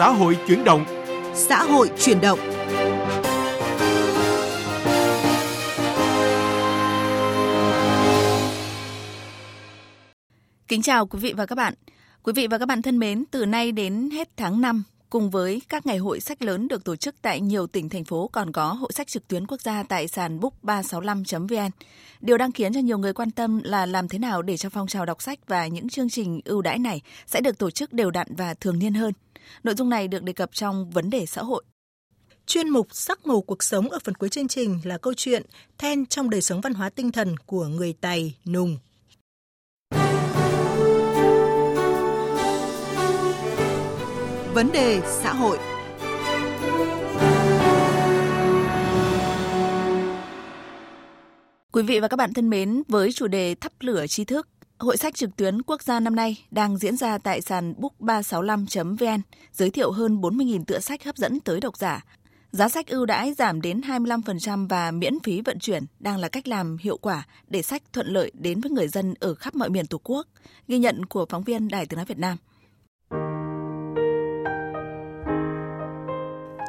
Xã hội chuyển động. Xã hội chuyển động. Kính chào quý vị và các bạn. Quý vị và các bạn thân mến, từ nay đến hết tháng 5, cùng với các ngày hội sách lớn được tổ chức tại nhiều tỉnh thành phố còn có hội sách trực tuyến quốc gia tại sàn book365.vn. Điều đang khiến cho nhiều người quan tâm là làm thế nào để cho phong trào đọc sách và những chương trình ưu đãi này sẽ được tổ chức đều đặn và thường niên hơn. Nội dung này được đề cập trong vấn đề xã hội. Chuyên mục Sắc màu cuộc sống ở phần cuối chương trình là câu chuyện then trong đời sống văn hóa tinh thần của người Tày, Nùng. Vấn đề xã hội Quý vị và các bạn thân mến, với chủ đề Thắp lửa tri thức, Hội sách trực tuyến quốc gia năm nay đang diễn ra tại sàn book365.vn, giới thiệu hơn 40.000 tựa sách hấp dẫn tới độc giả. Giá sách ưu đãi giảm đến 25% và miễn phí vận chuyển đang là cách làm hiệu quả để sách thuận lợi đến với người dân ở khắp mọi miền Tổ quốc, ghi nhận của phóng viên Đài Tiếng Nói Việt Nam.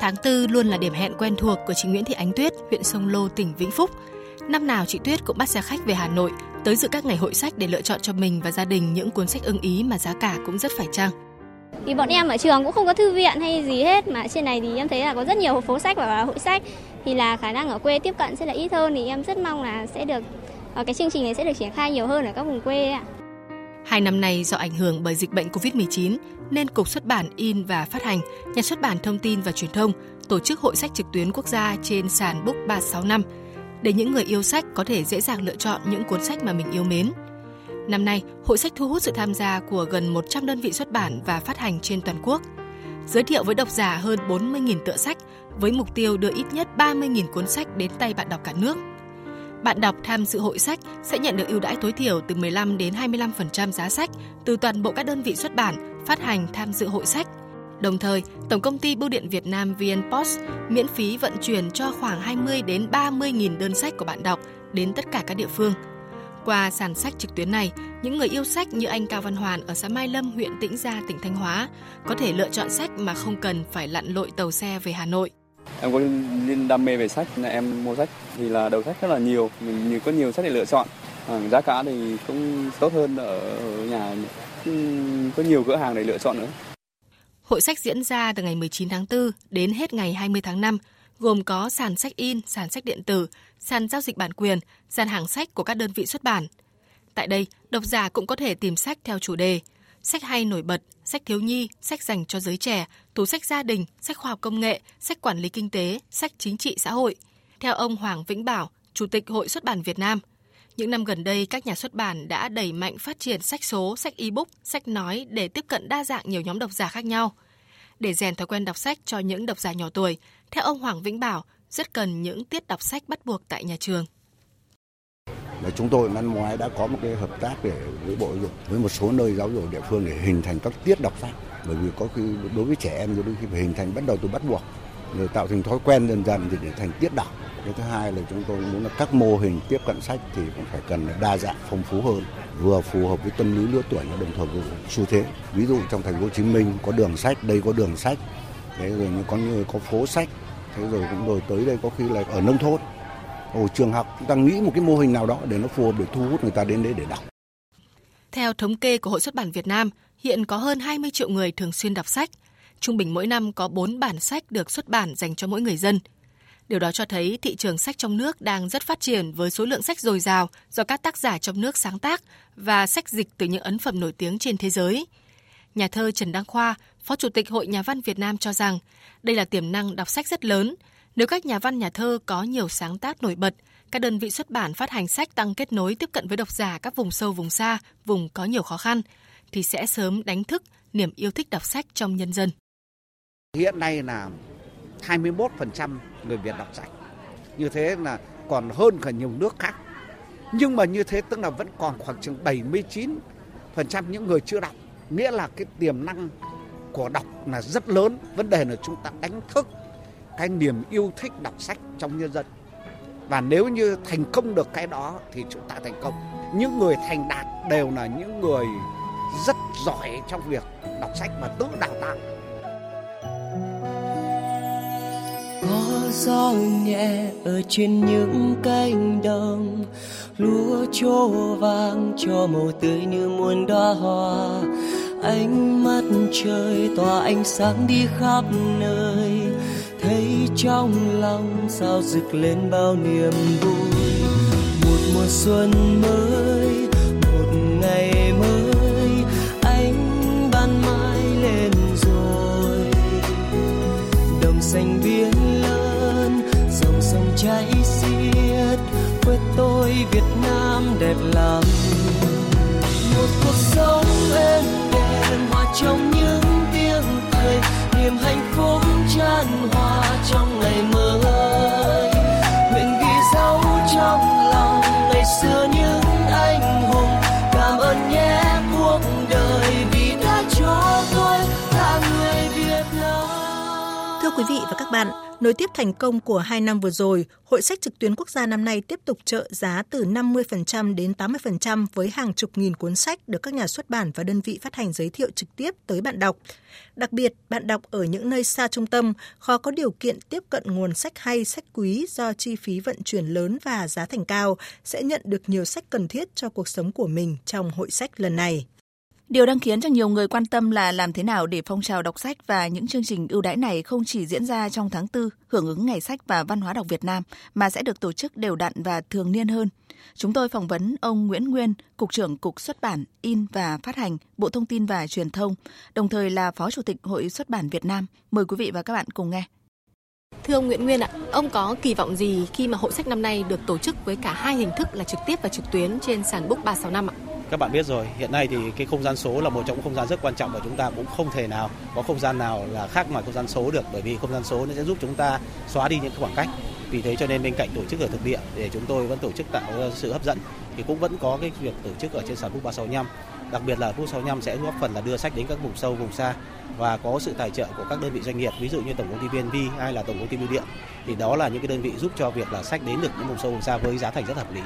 Tháng 4 luôn là điểm hẹn quen thuộc của chị Nguyễn Thị Ánh Tuyết, huyện Sông Lô, tỉnh Vĩnh Phúc. Năm nào chị Tuyết cũng bắt xe khách về Hà Nội tới dự các ngày hội sách để lựa chọn cho mình và gia đình những cuốn sách ưng ý mà giá cả cũng rất phải chăng. Vì bọn em ở trường cũng không có thư viện hay gì hết mà trên này thì em thấy là có rất nhiều phố sách và hội sách thì là khả năng ở quê tiếp cận sẽ là ít hơn thì em rất mong là sẽ được ờ, cái chương trình này sẽ được triển khai nhiều hơn ở các vùng quê ạ. Hai năm nay do ảnh hưởng bởi dịch bệnh Covid-19 nên Cục Xuất bản in và phát hành, Nhà xuất bản Thông tin và Truyền thông tổ chức hội sách trực tuyến quốc gia trên sàn Book 365 để những người yêu sách có thể dễ dàng lựa chọn những cuốn sách mà mình yêu mến. Năm nay, hội sách thu hút sự tham gia của gần 100 đơn vị xuất bản và phát hành trên toàn quốc. Giới thiệu với độc giả hơn 40.000 tựa sách với mục tiêu đưa ít nhất 30.000 cuốn sách đến tay bạn đọc cả nước – bạn đọc tham dự hội sách sẽ nhận được ưu đãi tối thiểu từ 15 đến 25% giá sách từ toàn bộ các đơn vị xuất bản, phát hành tham dự hội sách. Đồng thời, Tổng công ty Bưu điện Việt Nam VnPost miễn phí vận chuyển cho khoảng 20 đến 30 nghìn đơn sách của bạn đọc đến tất cả các địa phương. Qua sàn sách trực tuyến này, những người yêu sách như anh Cao Văn Hoàn ở xã Mai Lâm, huyện Tĩnh Gia, tỉnh Thanh Hóa có thể lựa chọn sách mà không cần phải lặn lội tàu xe về Hà Nội. Em có đam mê về sách nên em mua sách thì là đầu sách rất là nhiều, mình như có nhiều sách để lựa chọn. À, giá cả thì cũng tốt hơn ở, ở nhà, có nhiều cửa hàng để lựa chọn nữa. Hội sách diễn ra từ ngày 19 tháng 4 đến hết ngày 20 tháng 5, gồm có sàn sách in, sàn sách điện tử, sàn giao dịch bản quyền, sàn hàng sách của các đơn vị xuất bản. Tại đây, độc giả cũng có thể tìm sách theo chủ đề, sách hay nổi bật, sách thiếu nhi, sách dành cho giới trẻ, tủ sách gia đình, sách khoa học công nghệ, sách quản lý kinh tế, sách chính trị xã hội. Theo ông Hoàng Vĩnh Bảo, Chủ tịch Hội xuất bản Việt Nam, những năm gần đây, các nhà xuất bản đã đẩy mạnh phát triển sách số, sách e-book, sách nói để tiếp cận đa dạng nhiều nhóm độc giả khác nhau. Để rèn thói quen đọc sách cho những độc giả nhỏ tuổi, theo ông Hoàng Vĩnh Bảo, rất cần những tiết đọc sách bắt buộc tại nhà trường. Là chúng tôi năm ngoái đã có một cái hợp tác để với Bộ Giáo dục với một số nơi giáo dục địa phương để hình thành các tiết đọc sách. Bởi vì có khi đối với trẻ em đôi khi phải hình thành bắt đầu từ bắt buộc rồi tạo thành thói quen dần dần thì để thành tiết đọc. Cái thứ hai là chúng tôi muốn là các mô hình tiếp cận sách thì cũng phải cần đa dạng phong phú hơn, vừa phù hợp với tâm lý lứa tuổi và đồng thời với xu thế. Ví dụ trong thành phố Hồ Chí Minh có đường sách, đây có đường sách, thế rồi như có như có phố sách, thế rồi cũng rồi tới đây có khi là ở nông thôn ở trường học chúng ta nghĩ một cái mô hình nào đó để nó phù hợp để thu hút người ta đến đấy để đọc. Theo thống kê của Hội xuất bản Việt Nam, hiện có hơn 20 triệu người thường xuyên đọc sách. Trung bình mỗi năm có 4 bản sách được xuất bản dành cho mỗi người dân. Điều đó cho thấy thị trường sách trong nước đang rất phát triển với số lượng sách dồi dào do các tác giả trong nước sáng tác và sách dịch từ những ấn phẩm nổi tiếng trên thế giới. Nhà thơ Trần Đăng Khoa, Phó Chủ tịch Hội Nhà văn Việt Nam cho rằng đây là tiềm năng đọc sách rất lớn – nếu các nhà văn nhà thơ có nhiều sáng tác nổi bật, các đơn vị xuất bản phát hành sách tăng kết nối tiếp cận với độc giả các vùng sâu vùng xa, vùng có nhiều khó khăn, thì sẽ sớm đánh thức niềm yêu thích đọc sách trong nhân dân. Hiện nay là 21% người Việt đọc sách. Như thế là còn hơn cả nhiều nước khác. Nhưng mà như thế tức là vẫn còn khoảng chừng 79% những người chưa đọc. Nghĩa là cái tiềm năng của đọc là rất lớn. Vấn đề là chúng ta đánh thức cái niềm yêu thích đọc sách trong nhân dân và nếu như thành công được cái đó thì chúng ta thành công những người thành đạt đều là những người rất giỏi trong việc đọc sách và tự đào tạo gió nhẹ ở trên những cánh đồng. Lúa trổ vàng cho màu tươi như muôn đóa hoa. Ánh mắt trời tỏa ánh sáng đi khắp nơi. Thấy trong lòng sao rực lên bao niềm vui. Một mùa xuân mới, một ngày tôi Việt Nam đẹp lắm một cuộc sống êm đềm, hòa trong những tiếng cười, niềm hạnh phúc tràn hòa trong ngày mới. Nguyện ghi dấu trong lòng ngày xưa những anh hùng, cảm ơn nhé cuộc đời vì đã cho tôi, là người Việt Nam. Thưa quý vị và các bạn, nối tiếp thành công của hai năm vừa rồi, Hội sách trực tuyến quốc gia năm nay tiếp tục trợ giá từ 50% đến 80% với hàng chục nghìn cuốn sách được các nhà xuất bản và đơn vị phát hành giới thiệu trực tiếp tới bạn đọc. Đặc biệt, bạn đọc ở những nơi xa trung tâm khó có điều kiện tiếp cận nguồn sách hay sách quý do chi phí vận chuyển lớn và giá thành cao sẽ nhận được nhiều sách cần thiết cho cuộc sống của mình trong hội sách lần này. Điều đang khiến cho nhiều người quan tâm là làm thế nào để phong trào đọc sách và những chương trình ưu đãi này không chỉ diễn ra trong tháng 4 hưởng ứng Ngày sách và Văn hóa đọc Việt Nam mà sẽ được tổ chức đều đặn và thường niên hơn. Chúng tôi phỏng vấn ông Nguyễn Nguyên, Cục trưởng Cục Xuất bản, In và Phát hành, Bộ Thông tin và Truyền thông, đồng thời là Phó Chủ tịch Hội Xuất bản Việt Nam. Mời quý vị và các bạn cùng nghe. Thưa ông Nguyễn Nguyên ạ, ông có kỳ vọng gì khi mà hội sách năm nay được tổ chức với cả hai hình thức là trực tiếp và trực tuyến trên sàn Book 365 ạ? Các bạn biết rồi, hiện nay thì cái không gian số là một trong những không gian rất quan trọng và chúng ta cũng không thể nào có không gian nào là khác ngoài không gian số được, bởi vì không gian số nó sẽ giúp chúng ta xóa đi những khoảng cách. Vì thế cho nên bên cạnh tổ chức ở thực địa để chúng tôi vẫn tổ chức tạo sự hấp dẫn, thì cũng vẫn có cái việc tổ chức ở trên sàn book 365 đặc biệt là book 65 sẽ góp phần là đưa sách đến các vùng sâu vùng xa và có sự tài trợ của các đơn vị doanh nghiệp ví dụ như tổng công ty VNV hay là tổng công ty bưu điện thì đó là những cái đơn vị giúp cho việc là sách đến được những vùng sâu vùng xa với giá thành rất hợp lý.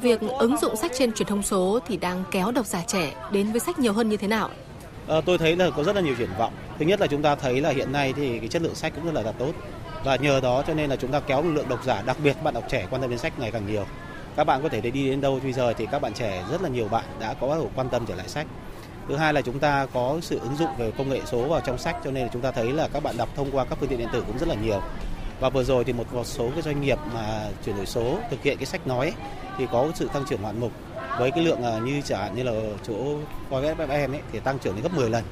Việc ứng dụng sách trên truyền thông số thì đang kéo độc giả trẻ đến với sách nhiều hơn như thế nào? À, tôi thấy là có rất là nhiều triển vọng. Thứ nhất là chúng ta thấy là hiện nay thì cái chất lượng sách cũng rất là, là tốt và nhờ đó cho nên là chúng ta kéo lượng độc giả đặc biệt bạn đọc trẻ quan tâm đến sách ngày càng nhiều. Các bạn có thể đi đến đâu bây giờ thì các bạn trẻ rất là nhiều bạn đã có quan tâm trở lại sách. Thứ hai là chúng ta có sự ứng dụng về công nghệ số vào trong sách cho nên là chúng ta thấy là các bạn đọc thông qua các phương tiện điện tử cũng rất là nhiều. Và vừa rồi thì một số cái doanh nghiệp mà chuyển đổi số thực hiện cái sách nói ấy, thì có sự tăng trưởng ngoạn mục với cái lượng à, như chẳng hạn như là chỗ em ấy thì tăng trưởng đến gấp 10 lần.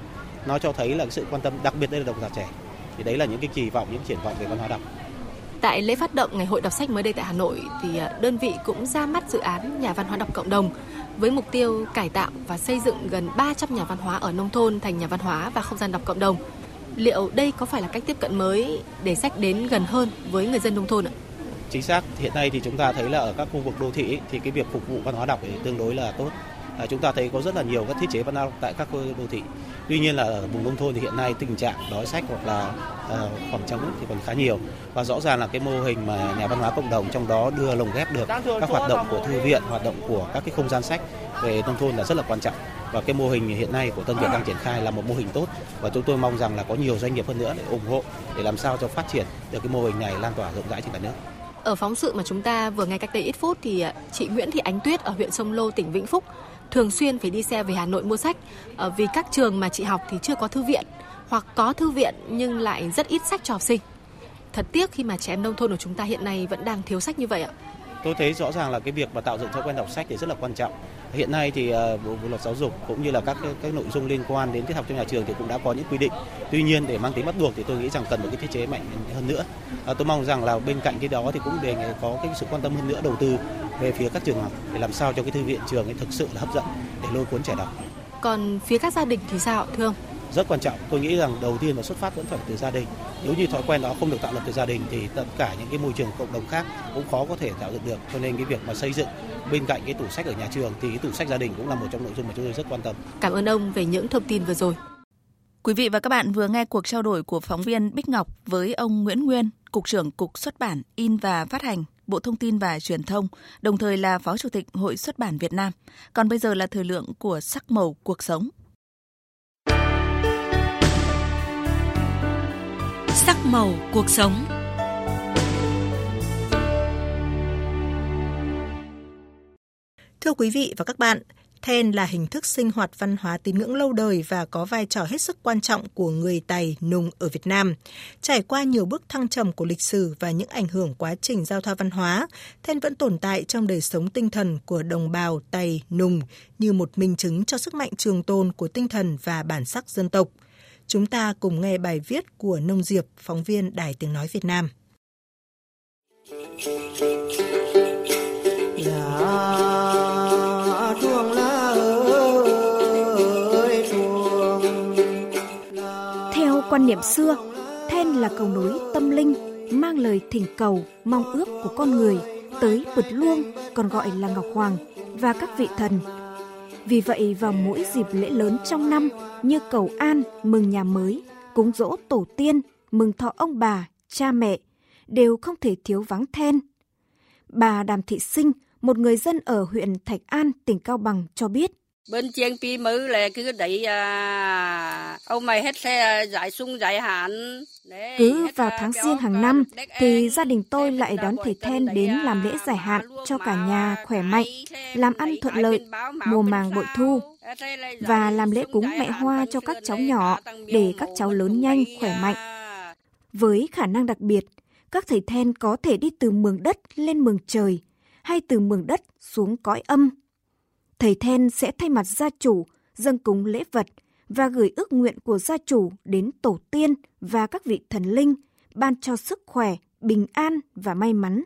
Nó cho thấy là cái sự quan tâm đặc biệt đây là độc giả trẻ. Thì đấy là những cái kỳ vọng, những triển vọng về văn hóa đọc. Tại lễ phát động Ngày hội đọc sách mới đây tại Hà Nội thì à, đơn vị cũng ra mắt dự án nhà văn hóa đọc cộng đồng với mục tiêu cải tạo và xây dựng gần 300 nhà văn hóa ở nông thôn thành nhà văn hóa và không gian đọc cộng đồng. Liệu đây có phải là cách tiếp cận mới để sách đến gần hơn với người dân nông thôn ạ? Chính xác, hiện nay thì chúng ta thấy là ở các khu vực đô thị thì cái việc phục vụ văn hóa đọc thì tương đối là tốt. À, chúng ta thấy có rất là nhiều các thiết chế văn hóa tại các đô thị. Tuy nhiên là ở vùng nông thôn thì hiện nay tình trạng đói sách hoặc là uh, khoảng trống thì còn khá nhiều và rõ ràng là cái mô hình mà nhà văn hóa cộng đồng trong đó đưa lồng ghép được các hoạt động của thư viện, hoạt động của các cái không gian sách về nông thôn là rất là quan trọng và cái mô hình hiện nay của Tân Việt đang triển khai là một mô hình tốt và chúng tôi mong rằng là có nhiều doanh nghiệp hơn nữa để ủng hộ để làm sao cho phát triển được cái mô hình này lan tỏa rộng rãi trên cả nước. Ở phóng sự mà chúng ta vừa nghe cách đây ít phút thì à, chị Nguyễn Thị Ánh Tuyết ở huyện Sông Lô, tỉnh Vĩnh Phúc thường xuyên phải đi xe về Hà Nội mua sách ờ, vì các trường mà chị học thì chưa có thư viện, hoặc có thư viện nhưng lại rất ít sách cho học sinh. Thật tiếc khi mà trẻ em nông thôn của chúng ta hiện nay vẫn đang thiếu sách như vậy ạ. Tôi thấy rõ ràng là cái việc mà tạo dựng thói quen đọc sách thì rất là quan trọng. Hiện nay thì uh, bộ, bộ luật giáo dục cũng như là các các nội dung liên quan đến tiết học trong nhà trường thì cũng đã có những quy định. Tuy nhiên để mang tính bắt buộc thì tôi nghĩ rằng cần một cái thiết chế mạnh hơn nữa. Uh, tôi mong rằng là bên cạnh cái đó thì cũng đề nghị có cái sự quan tâm hơn nữa đầu tư về phía các trường học để làm sao cho cái thư viện trường ấy thực sự là hấp dẫn để lôi cuốn trẻ đọc. Còn phía các gia đình thì sao thưa ông? Rất quan trọng. Tôi nghĩ rằng đầu tiên là xuất phát vẫn phải từ gia đình. Nếu như thói quen đó không được tạo lập từ gia đình thì tất cả những cái môi trường cộng đồng khác cũng khó có thể tạo dựng được. Cho nên cái việc mà xây dựng bên cạnh cái tủ sách ở nhà trường thì cái tủ sách gia đình cũng là một trong nội dung mà chúng tôi rất quan tâm. Cảm ơn ông về những thông tin vừa rồi. Quý vị và các bạn vừa nghe cuộc trao đổi của phóng viên Bích Ngọc với ông Nguyễn Nguyên, Cục trưởng Cục Xuất bản, In và Phát hành, Bộ Thông tin và Truyền thông, đồng thời là Phó Chủ tịch Hội Xuất bản Việt Nam. Còn bây giờ là thời lượng của sắc màu cuộc sống. sắc màu cuộc sống. Thưa quý vị và các bạn, then là hình thức sinh hoạt văn hóa tín ngưỡng lâu đời và có vai trò hết sức quan trọng của người Tày Nùng ở Việt Nam. Trải qua nhiều bước thăng trầm của lịch sử và những ảnh hưởng quá trình giao thoa văn hóa, then vẫn tồn tại trong đời sống tinh thần của đồng bào Tày Nùng như một minh chứng cho sức mạnh trường tồn của tinh thần và bản sắc dân tộc – Chúng ta cùng nghe bài viết của Nông Diệp, phóng viên Đài Tiếng Nói Việt Nam. quan niệm xưa, then là cầu nối tâm linh, mang lời thỉnh cầu, mong ước của con người tới Bực Luông, còn gọi là Ngọc Hoàng, và các vị thần. Vì vậy vào mỗi dịp lễ lớn trong năm như cầu an, mừng nhà mới, cúng dỗ tổ tiên, mừng thọ ông bà, cha mẹ, đều không thể thiếu vắng then. Bà Đàm Thị Sinh, một người dân ở huyện Thạch An, tỉnh Cao Bằng cho biết – bên chiên pi mứ là cứ đẩy à, ông mày hết xe giải sung giải hạn. Cứ vào tháng riêng hàng năm thì gia đình tôi lại đón thầy then đến làm lễ giải hạn cho cả nhà khỏe mạnh, làm ăn thuận lợi, mùa màng bội thu. Và làm lễ cúng mẹ hoa cho các cháu nhỏ để các cháu lớn nhanh khỏe mạnh. Với khả năng đặc biệt, các thầy then có thể đi từ mường đất lên mường trời hay từ mường đất xuống cõi âm thầy then sẽ thay mặt gia chủ dâng cúng lễ vật và gửi ước nguyện của gia chủ đến tổ tiên và các vị thần linh, ban cho sức khỏe, bình an và may mắn.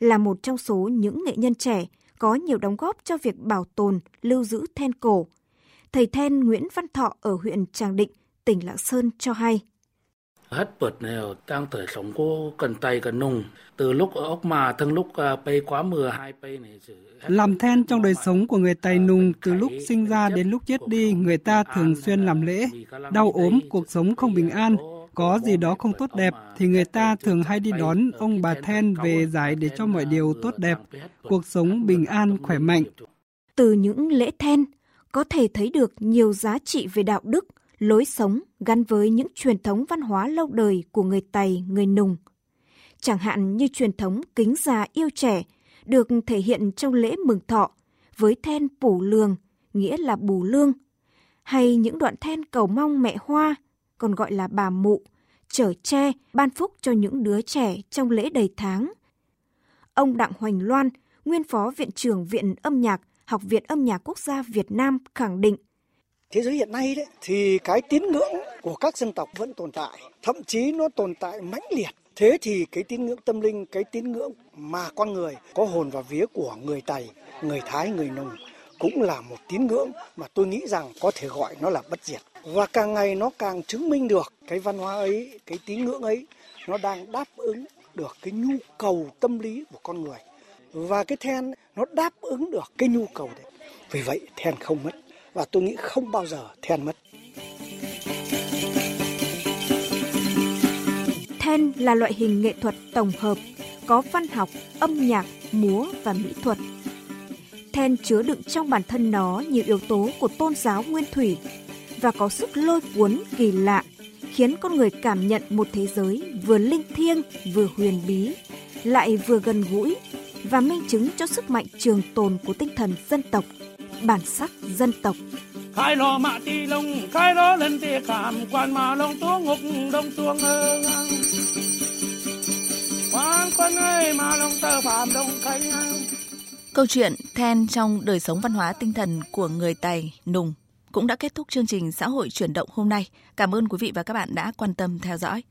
Là một trong số những nghệ nhân trẻ có nhiều đóng góp cho việc bảo tồn, lưu giữ then cổ, thầy then Nguyễn Văn Thọ ở huyện Tràng Định, tỉnh Lạng Sơn cho hay. Hát bật này đang thời sống của cần tay cần nùng. Từ lúc ở ốc mà thân lúc bay quá mưa hai bay này. Làm then trong đời sống của người Tây Nùng từ lúc sinh ra đến lúc chết đi, người ta thường xuyên làm lễ. Đau ốm, cuộc sống không bình an, có gì đó không tốt đẹp thì người ta thường hay đi đón ông bà then về giải để cho mọi điều tốt đẹp, cuộc sống bình an, khỏe mạnh. Từ những lễ then, có thể thấy được nhiều giá trị về đạo đức, lối sống gắn với những truyền thống văn hóa lâu đời của người Tày, người Nùng. Chẳng hạn như truyền thống kính già yêu trẻ được thể hiện trong lễ mừng thọ với then phủ lường, nghĩa là bù lương, hay những đoạn then cầu mong mẹ hoa, còn gọi là bà mụ, chở che, ban phúc cho những đứa trẻ trong lễ đầy tháng. Ông Đặng Hoành Loan, nguyên phó viện trưởng Viện Âm nhạc, Học viện Âm nhạc Quốc gia Việt Nam khẳng định thế giới hiện nay đấy thì cái tín ngưỡng của các dân tộc vẫn tồn tại, thậm chí nó tồn tại mãnh liệt. Thế thì cái tín ngưỡng tâm linh, cái tín ngưỡng mà con người có hồn và vía của người Tày, người Thái, người Nùng cũng là một tín ngưỡng mà tôi nghĩ rằng có thể gọi nó là bất diệt. Và càng ngày nó càng chứng minh được cái văn hóa ấy, cái tín ngưỡng ấy nó đang đáp ứng được cái nhu cầu tâm lý của con người. Và cái then nó đáp ứng được cái nhu cầu đấy. Vì vậy then không mất và tôi nghĩ không bao giờ then mất. Then là loại hình nghệ thuật tổng hợp, có văn học, âm nhạc, múa và mỹ thuật. Then chứa đựng trong bản thân nó nhiều yếu tố của tôn giáo nguyên thủy và có sức lôi cuốn kỳ lạ, khiến con người cảm nhận một thế giới vừa linh thiêng vừa huyền bí, lại vừa gần gũi và minh chứng cho sức mạnh trường tồn của tinh thần dân tộc bản sắc dân tộc. Khai lò mạ tì lông, khai lò lên tì cảm, quan mà lông tố ngục đông tuông ơ. Quan quan ơi mà lông tơ phạm đông khánh Câu chuyện then trong đời sống văn hóa tinh thần của người Tài, Nùng cũng đã kết thúc chương trình xã hội chuyển động hôm nay. Cảm ơn quý vị và các bạn đã quan tâm theo dõi.